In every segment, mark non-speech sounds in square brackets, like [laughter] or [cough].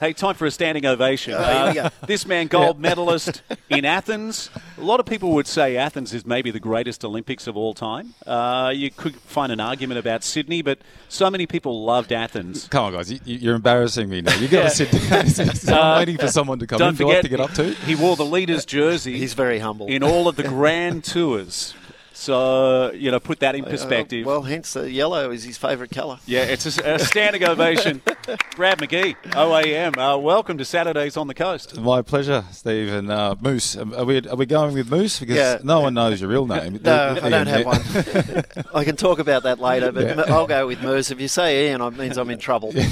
Hey, time for a standing ovation. Oh, Uh, this man, gold medalist in Athens. A lot of people would say Athens is maybe the greatest Olympics of all time. Uh, you could find an argument about Sydney, but so many people loved Athens. Come on, guys, you, you're embarrassing me now. You've got to sit down. I'm waiting for someone to come Don't in. Do I have forget, to get up to? he wore the leader's jersey He's very humble. in all of the [laughs] grand tours. So, you know, put that in perspective. Uh, well, hence the yellow is his favourite colour. Yeah, it's a, a standing ovation. [laughs] Brad McGee, OAM. Uh, welcome to Saturdays on the Coast. My pleasure, Steve and uh, Moose. Um, Are we, are we going with Moose? Because Yeah. no one knows your real name. No, The- I don't have one. [laughs] I can talk about that later, but Yeah. I'll go with Moose. If you say Ian, it means I'm in trouble. [laughs]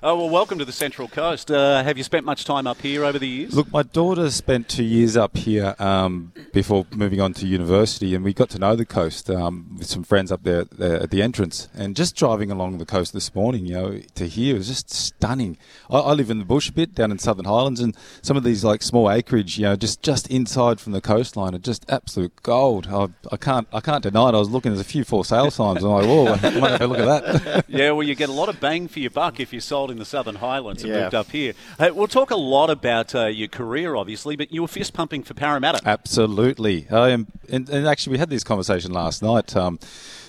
Oh, well, welcome to the Central Coast. Uh, have you spent much time up here over the years? Look, my daughter spent two years up here um, before moving on to university, and we got to know the coast um, with some friends up there, there at the entrance. And just driving along the coast this morning, you know, to here was just stunning. I, I live in the bush a bit down in Southern Highlands, and some of these like small acreage, you know, just just inside from the coastline are just absolute gold. I, I can't I can't deny it. I was looking, there's a few for sale signs, and I'm like, whoa, I might have a look at that. [laughs] Yeah, well, you get a lot of bang for your buck if you sold in the Southern Highlands and Yeah. moved up here. Hey, we'll talk a lot about uh, your career, obviously, but you were fist pumping for Parramatta. Absolutely. I am, and, and actually, we had this conversation last night. Um,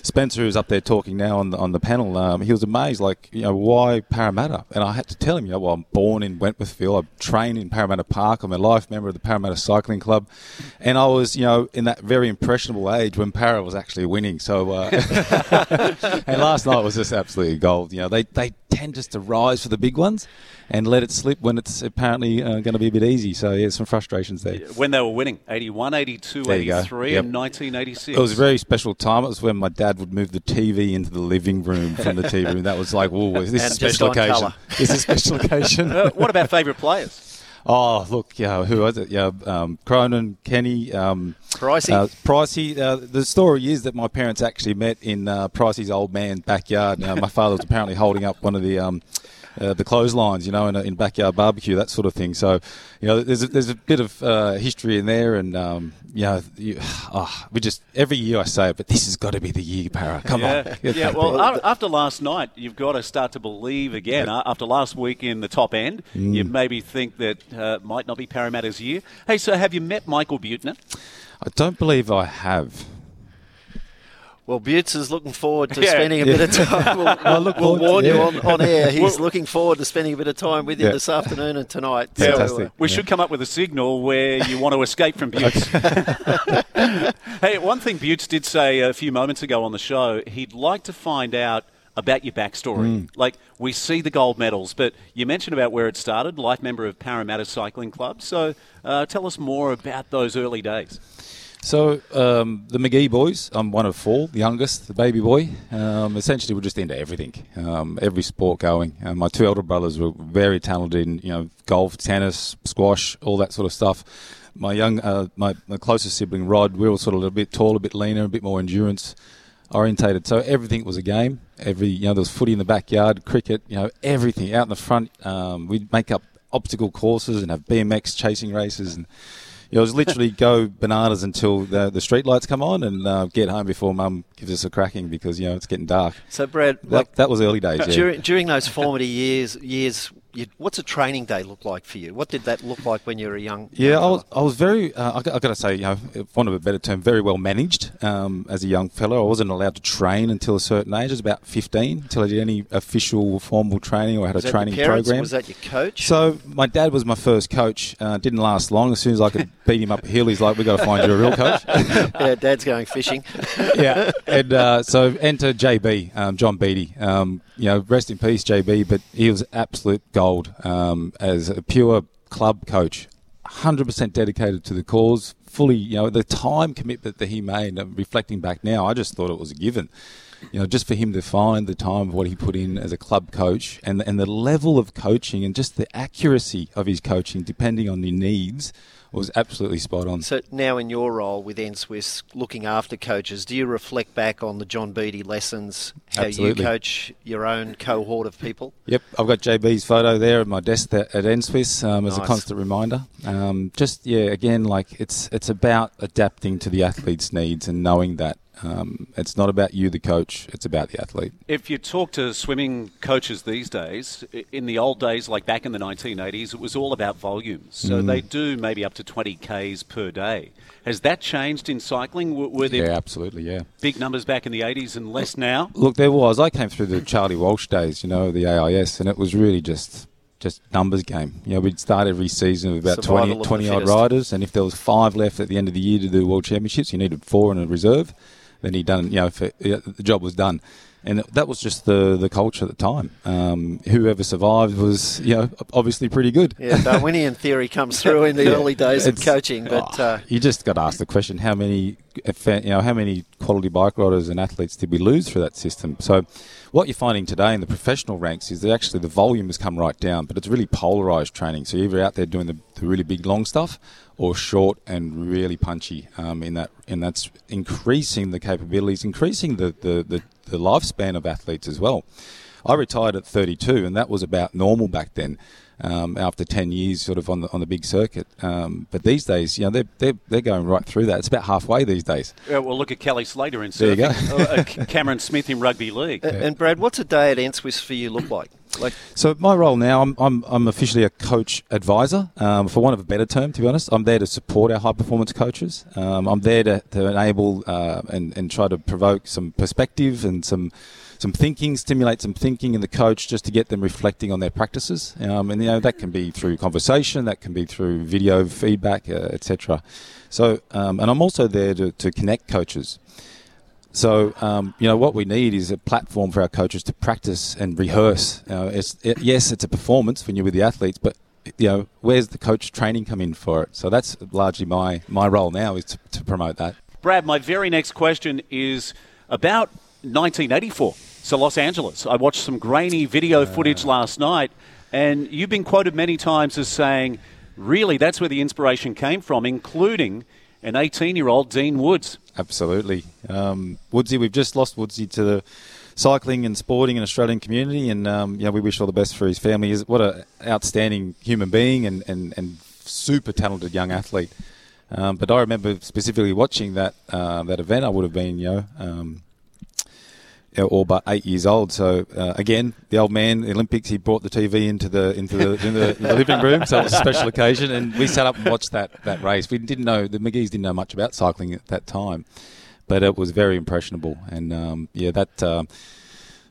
Spencer, who's up there talking now on the, on the panel, um, he was amazed, like, you know, why Parramatta? And I had to tell him, you know, well, I'm born in Wentworthville. I train in Parramatta Park. I'm a life member of the Parramatta Cycling Club. And I was, you know, in that very impressionable age when Para was actually winning. So, uh, [laughs] and last night was just absolutely gold. You know, they, they tend just to rise for the big ones and let it slip when it's apparently uh, going to be a bit easy. So, yeah, some frustrations there. When they were winning 81, 82, There 83, Yep. and 1986. It was a very special time. It was when my dad would move the TV into the living room from the TV room. That was like, whoa, this [laughs] is a And special occasion. colour. This is a special [laughs] occasion. Uh, what about favourite players? Oh, look, yeah, who was it? Yeah, um, Cronin, Kenny, um, Pricey. Uh, Pricey. Uh, the story is that my parents actually met in uh, Pricey's old man's backyard. Now, my father was apparently holding up one of the. Um, uh, the clotheslines, you know, in in backyard barbecue, that sort of thing. So, you know, there's a, there's a bit of uh, history in there, and um, you know, you, [sighs] oh, we just every year I say it, but this has got to be the year, Para. Come yeah, on, yeah. [laughs] Well, after last night, you've got to start to believe again. Uh, After last week in the top end, Mm. you maybe think that uh, might not be Parramatta's year. Hey, so have you met Michael Buettner? I don't believe I have. Well, Butts is looking forward to [laughs] Yeah. spending a bit of time. [laughs] We'll, I look we'll forward to- warn you on, on air. [laughs] He's Well- looking forward to spending a bit of time with you Yeah. this afternoon and tonight. Fantastic. uh, We Yeah. should come up with a signal where you want to escape from Butts. hey, one thing Butts did say a few moments ago on the show, he'd like to find out about your backstory. Like, we see the gold medals, but you mentioned about where it started, life member of Parramatta Cycling Club. So uh, tell us more about those early days. So um, the McGee boys, I'm one of four, the youngest, the baby boy. Um, essentially, we're just into everything, um, every sport going. Uh, my two elder brothers were very talented in, you know, golf, tennis, squash, all that sort of stuff. My young, uh, my, my closest sibling Rod, we were sort of a little bit taller, a bit leaner, a bit more endurance orientated. So everything was a game. Every, you know, there was footy in the backyard, cricket, you know, everything out in the front. Um, we'd make up obstacle courses and have BMX chasing races and. You know, it was literally go bananas until the, the street lights come on and uh, get home before mum gives us a cracking because, you know, it's getting dark. So, Brad, That, like, that was early days, yeah. during, during those formative years, years, you, what's a training day look like for you? What did that look like when you were a young? Yeah, young I was. I was very, uh, I, got, I got to say, you know, for want of a better term, very well managed um, as a young fellow. I wasn't allowed to train until a certain age. I was about 15 until I did any official formal training or had Was a training program. Was that your coach? So my dad was my first coach. Uh, didn't last long. As soon as I could [laughs] beat him up a hill, he's like, "We got to find you a real coach." [laughs] yeah, Dad's going fishing. [laughs] yeah, and uh, so enter JB, um, John Beatty. Um, you know, rest in peace, JB. But he was absolute gold um, as a pure club coach, hundred percent dedicated to the cause. Fully, you know, the time commitment that he made. uh, Reflecting back now, I just thought it was a given. you know, just for him to find the time of what he put in as a club coach and and the level of coaching and just the accuracy of his coaching, depending on your needs, was absolutely spot on. So now, in your role with NSWIS, looking after coaches, do you reflect back on the John Beattie lessons, how Absolutely. you coach your own cohort of people? Yep, I've got JB's photo there at my desk at, at NSWIS um, as Nice. a constant reminder. Um, just yeah, again, like it's it's about adapting to the athlete's needs and knowing that um, it's not about you, the coach. It's about the athlete. If you talk to swimming coaches these days, in the old days, like back in the 1980s, it was all about volumes. So they do maybe up to 20 Ks per day. Has that changed in cycling? Were there Yeah, absolutely. Yeah. big numbers back in the 80s and less now? Look, there was. I came through the Charlie Walsh days, you know, the AIS, and it was really just just numbers game. You know, we'd start every season with about Survival 20, 20 odd riders, and if there was five left at the end of the year to do World Championships, you needed four in a reserve. Then he done, you know, for, yeah, the job was done. And that was just the, the culture at the time. Um, whoever survived was, you know, obviously pretty good. Yeah, Darwinian theory comes through in the [laughs] early days of coaching, but Oh, uh, you just got to ask the question: How many, you know, how many quality bike riders and athletes did we lose through that system? So, what you're finding today in the professional ranks is that actually the volume has come right down, but it's really polarized training. So you're either out there doing the, the really big long stuff, or short and really punchy. Um, in that, and that's increasing the capabilities, increasing the, the, the, the lifespan of athletes as well. I retired at 32, and that was about normal back then. Um, after 10 years, sort of on the on the big circuit, um, but these days, you know, they're, they're they're going right through that. It's about halfway these days. Yeah, well, look at Kelly Slater in There you surfing. go. Uh, uh, Cameron Smith in rugby league. a- and Brad, what's a day at NSWIS for you look like? Like, So my role now, I'm I'm, I'm officially a coach advisor, um, for want of a better term, to be honest. I'm there to support our high performance coaches. Um, I'm there to, to enable uh, and and try to provoke some perspective and some some thinking, stimulate some thinking in the coach, just to get them reflecting on their practices. Um, and you know that can be through conversation, that can be through video feedback, uh, etc. So um, and I'm also there to, to connect coaches. So, um, you know, what we need is a platform for our coaches to practice and rehearse. You know, it's, it, yes, it's a performance when you're with the athletes, but, you know, where's the coach training come in for it? So that's largely my, my role now is to, to promote that. Brad, my very next question is about 1984. So, Los Angeles. I watched some grainy video footage last night, and you've been quoted many times as saying, really, that's where the inspiration came from, including an 18 year old Dean Woods. Absolutely. Um, Woodsy, we've just lost Woodsy to the cycling and sporting and Australian community, and um, you know, we wish all the best for his family. What an outstanding human being and, and, and super talented young athlete. Um, but I remember specifically watching that uh, that event. I would have been, you know, um, you know, all but eight years old. So uh, again, the old man, the Olympics, he brought the TV into the into the, the, the living room, so it was a special occasion, and we sat up and watched that that race. We didn't know the McGee's didn't know much about cycling at that time, but it was very impressionable, and um, yeah, that. Uh,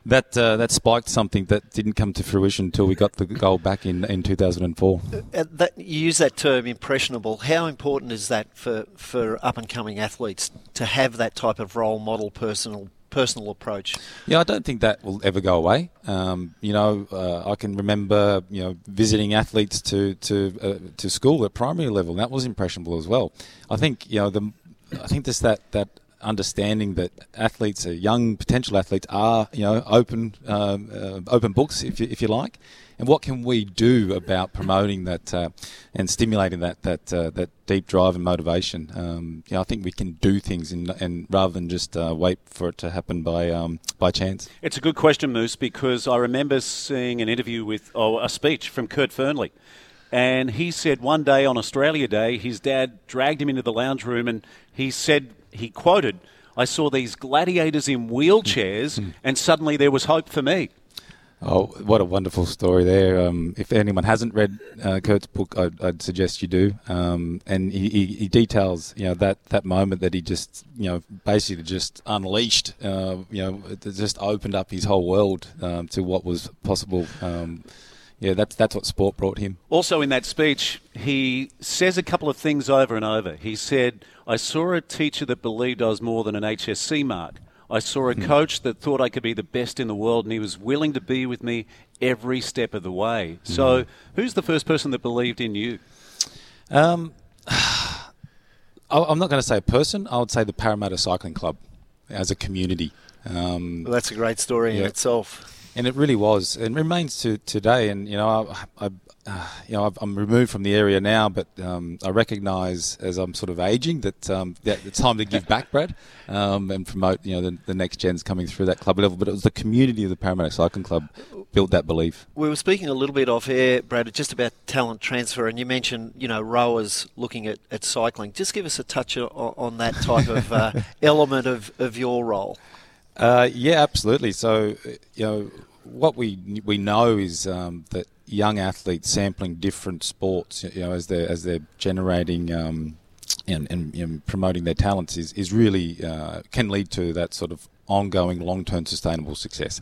that uh, that spiked something that didn't come to fruition until we got the goal back in, in 2004. uh, that, you use that term impressionable. How important is that for, for up and coming athletes to have that type of role model, personal personal approach? Yeah, I don't think that will ever go away. Um, you know, uh, I can remember you know visiting athletes to to uh, to school at primary level. And that was impressionable as well. I think you know the I think there's that that understanding that athletes, young potential athletes, are you know open um, uh, open books if you, if you like. And what can we do about promoting that uh, and stimulating that that uh, that deep drive and motivation? Um, you know, I think we can do things, and, and rather than just uh, wait for it to happen by um, by chance. It's a good question, Moose, because I remember seeing an interview with, oh, a speech from Kurt Fearnley. And he said one day on Australia Day, his dad dragged him into the lounge room and he said, he quoted, I saw these gladiators in wheelchairs and suddenly there was hope for me. Oh, what a wonderful story there! Um, if anyone hasn't read uh, Kurt's book, I'd, I'd suggest you do. Um, and he, he, he details, you know, that, that moment that he just, you know, basically just unleashed, uh, you know, it just opened up his whole world um, to what was possible. Yeah, that's that's what sport brought him. Also, in that speech, he says a couple of things over and over. He said, I saw a teacher that believed I was more than an HSC mark. I saw a coach that thought I could be the best in the world, and he was willing to be with me every step of the way. So, who's the first person that believed in you? Um, [sighs] I- I'm not going to say a person. I would say the Parramatta Cycling Club as a community. Um, Well, that's a great story in itself. And it really was, and remains to today. And you know, I, I uh, you know, I've, I'm removed from the area now, but um, I recognise as I'm sort of aging that, um, that it's time to give back, Brad, um, and promote you know the, the next gens coming through that club level. But it was the community of the Parramatta Cycling Club built that belief. We were speaking a little bit off air, Brad, just about talent transfer, and you mentioned, you know, rowers looking at, at cycling. Just give us a touch on, on that type of uh, [laughs] element of, of your role. Uh, yeah, absolutely. So, you know, what we we know is um, that young athletes sampling different sports, you know, as they're as they're generating um, and, and promoting their talents is is really uh, can lead to that sort of ongoing, long term, sustainable success.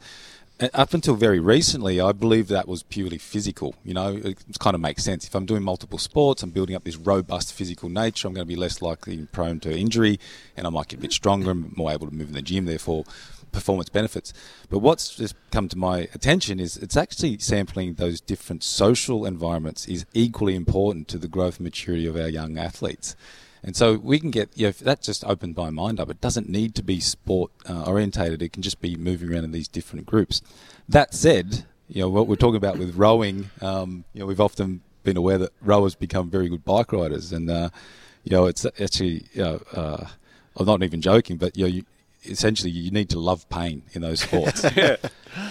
Up until very recently, I believe that was purely physical. You know, it kind of makes sense. If I'm doing multiple sports, I'm building up this robust physical nature. I'm going to be less likely and prone to injury, and I might get a bit stronger and more able to move in the gym. Therefore, performance benefits. But what's just come to my attention is it's actually sampling those different social environments is equally important to the growth and maturity of our young athletes. And so we can get, you know, that just opened my mind up. It doesn't need to be sport uh, orientated. It can just be moving around in these different groups. That said, you know, what we're talking about with rowing, um, you know, we've often been aware that rowers become very good bike riders. And, uh, you know, it's actually, you know, uh, I'm not even joking, but, you know, you, essentially you need to love pain in those [laughs] sports.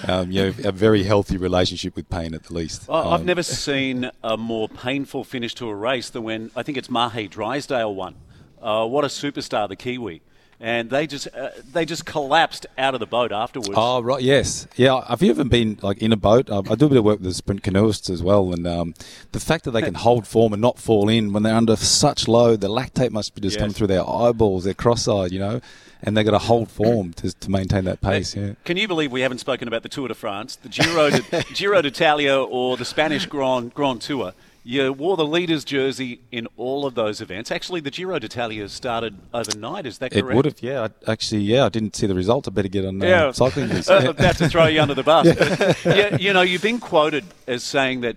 um, you know, a very healthy relationship with pain at the least. I- I've Um, never seen a more painful finish to a race than when I think it's Mahe Drysdale won. Uh, what a superstar, the Kiwi, and they just uh, they just collapsed out of the boat afterwards. Oh right, yes, yeah. I have you ever been like in a boat? Um, I do a bit of work with the sprint canoeists as well, and um, the fact that they can [laughs] hold form and not fall in when they're under such load, the lactate must be just Yes. coming through their eyeballs, their cross-eyed, you know, and they've got to hold form to, to maintain that pace. Yeah. Can you believe we haven't spoken about the Tour de France, the Giro, de, [laughs] Giro d'Italia, or the Spanish Grand Grand Tour? You wore the leader's jersey in all of those events. Actually, the Giro d'Italia started overnight. Is that correct? It would have, yeah. I, actually, yeah. I didn't see the result. I better get on uh, Yeah. cycling. [laughs] news. Uh, about to throw you under the bus. [laughs] But, yeah, you know, you've been quoted as saying that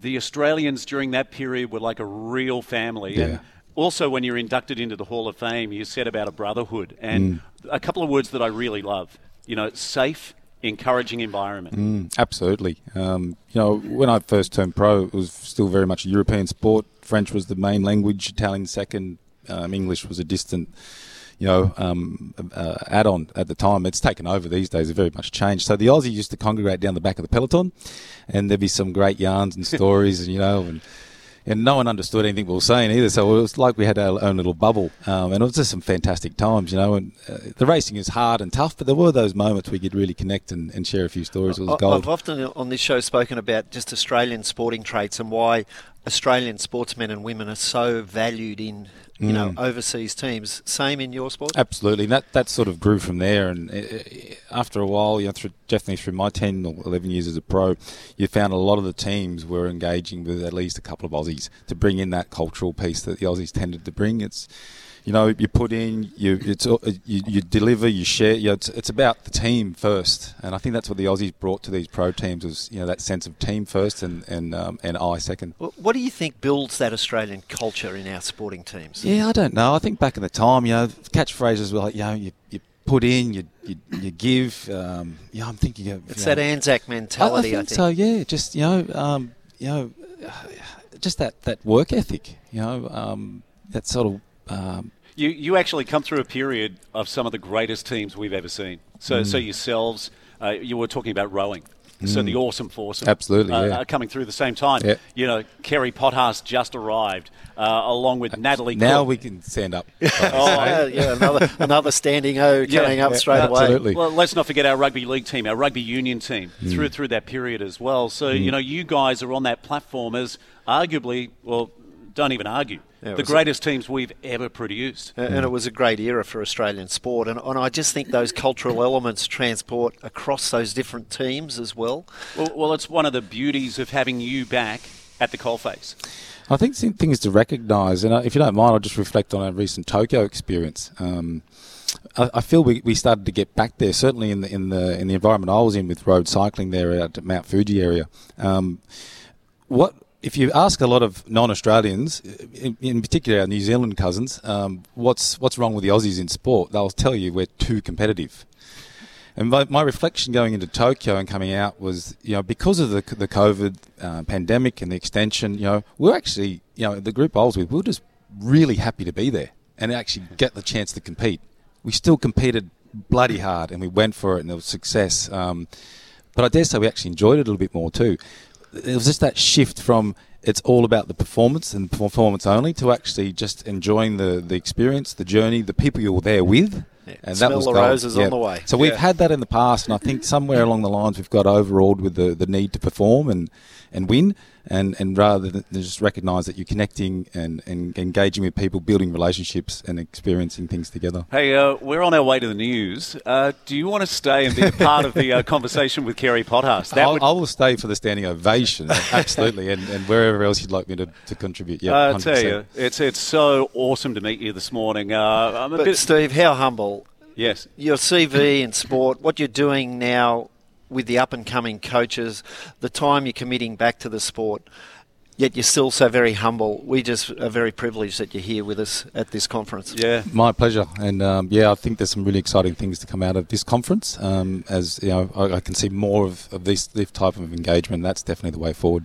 the Australians during that period were like a real family. Yeah. And also, when you're inducted into the Hall of Fame, you said about a brotherhood. And Mm. a couple of words that I really love. You know, safe, encouraging environment. Mm, absolutely. Um, you know, when I first turned pro, it was still very much a European sport. French was the main language, Italian second, um, English was a distant, you know, um, uh, add-on at the time. It's taken over these days. It's very much changed. So the Aussie used to congregate down the back of the peloton, and there'd be some great yarns and stories, and [laughs] you know, and and no one understood anything we were saying either. So it was like we had our own little bubble, um, and it was just some fantastic times, you know. And uh, the racing is hard and tough, but there were those moments you could really connect and, and share a few stories. It was gold. I've often on this show spoken about just Australian sporting traits and why Australian sportsmen and women are so valued in you know Mm. overseas teams. Same in your sport. Absolutely, and that that sort of grew from there. And uh, uh, after a while, you know, through, definitely through my ten or eleven years as a pro, you found a lot of the teams were engaging with at least a couple of Aussies to bring in that cultural piece that the Aussies tended to bring. It's you know, you put in, you it's uh, you, you deliver, you share. You know, it's it's about the team first, and I think that's what the Aussies brought to these pro teams was you know that sense of team first and and um, and I second. What do you think builds that Australian culture in our sporting teams? Yeah, I don't know. I think back in the time, you know, catchphrases were like, you know, you, you put in, you you, you give. Um, yeah, I'm thinking of. It's you that know, Anzac I, I mentality. think, I think. so. Yeah, just you know, um, you know, just that, that work ethic. You know, um, that sort of. Um, You, you actually come through a period of some of the greatest teams we've ever seen. So, Mm. so yourselves, uh, you were talking about rowing. So the awesome foursome, Absolutely, uh, yeah. are coming through the same time. Yeah. You know, Kerri Pottharst just arrived, uh, along with Natalie. now Cook. we can stand up. [laughs] [laughs] Oh, yeah, yeah, another another standing O Yeah, coming up yeah, straight away. absolutely. Well, let's not forget our rugby league team, our rugby union team, Mm. through through that period as well. So you know, you guys are on that platform as arguably, well, don't even argue, Yeah, the was a- greatest teams we've ever produced. A- And it was a great era for Australian sport. And, and I just think those cultural elements transport across those different teams as well. Well, well, it's one of the beauties of having you back at the coalface. I think some things to recognise, and uh, if you don't mind, I'll just reflect on our recent Tokyo experience. Um, I, I feel we, we started to get back there, certainly in the in the in the environment I was in with road cycling there at Mount Fuji area. Um, what if you ask a lot of non-Australians, in, in particular our New Zealand cousins, um, what's what's wrong with the Aussies in sport? They'll tell you we're too competitive. And my, my reflection going into Tokyo and coming out was, you know, because of the the COVID uh, pandemic and the extension, you know, we're actually, you know, the group I was with, we were just really happy to be there and actually get the chance to compete. We still competed bloody hard and we went for it and it was success. Um, but I dare say we actually enjoyed it a little bit more too. It was just that shift from it's all about the performance and performance only to actually just enjoying the, the experience, the journey, the people you're there with. Yeah. And Smell that was the gold. roses on the way. So we've had that in the past, and I think somewhere along the lines we've got overawed with the, the need to perform and, and win, and, and rather than just recognise that you're connecting and, and engaging with people, building relationships, and experiencing things together. Hey, uh, we're on our way to the news. Uh, do you want to stay and be a part of the uh, [laughs] conversation with Kerri Pottharst? That I'll, would- I will stay for the standing ovation, [laughs] absolutely, and, and wherever else you'd like me to, to contribute. Yeah, I tell you, it's it's so awesome to meet you this morning. Uh, I'm a But bit Steve, how humble yes. your CV in sport, what you're doing now with the up and coming coaches, the time you're committing back to the sport, yet you're still so very humble. We just are very privileged that you're here with us at this conference. Yeah. My pleasure, and um, yeah, I think there's some really exciting things to come out of this conference. Um, as you know, I, I can see more of, of this, this type of engagement. That's definitely the way forward.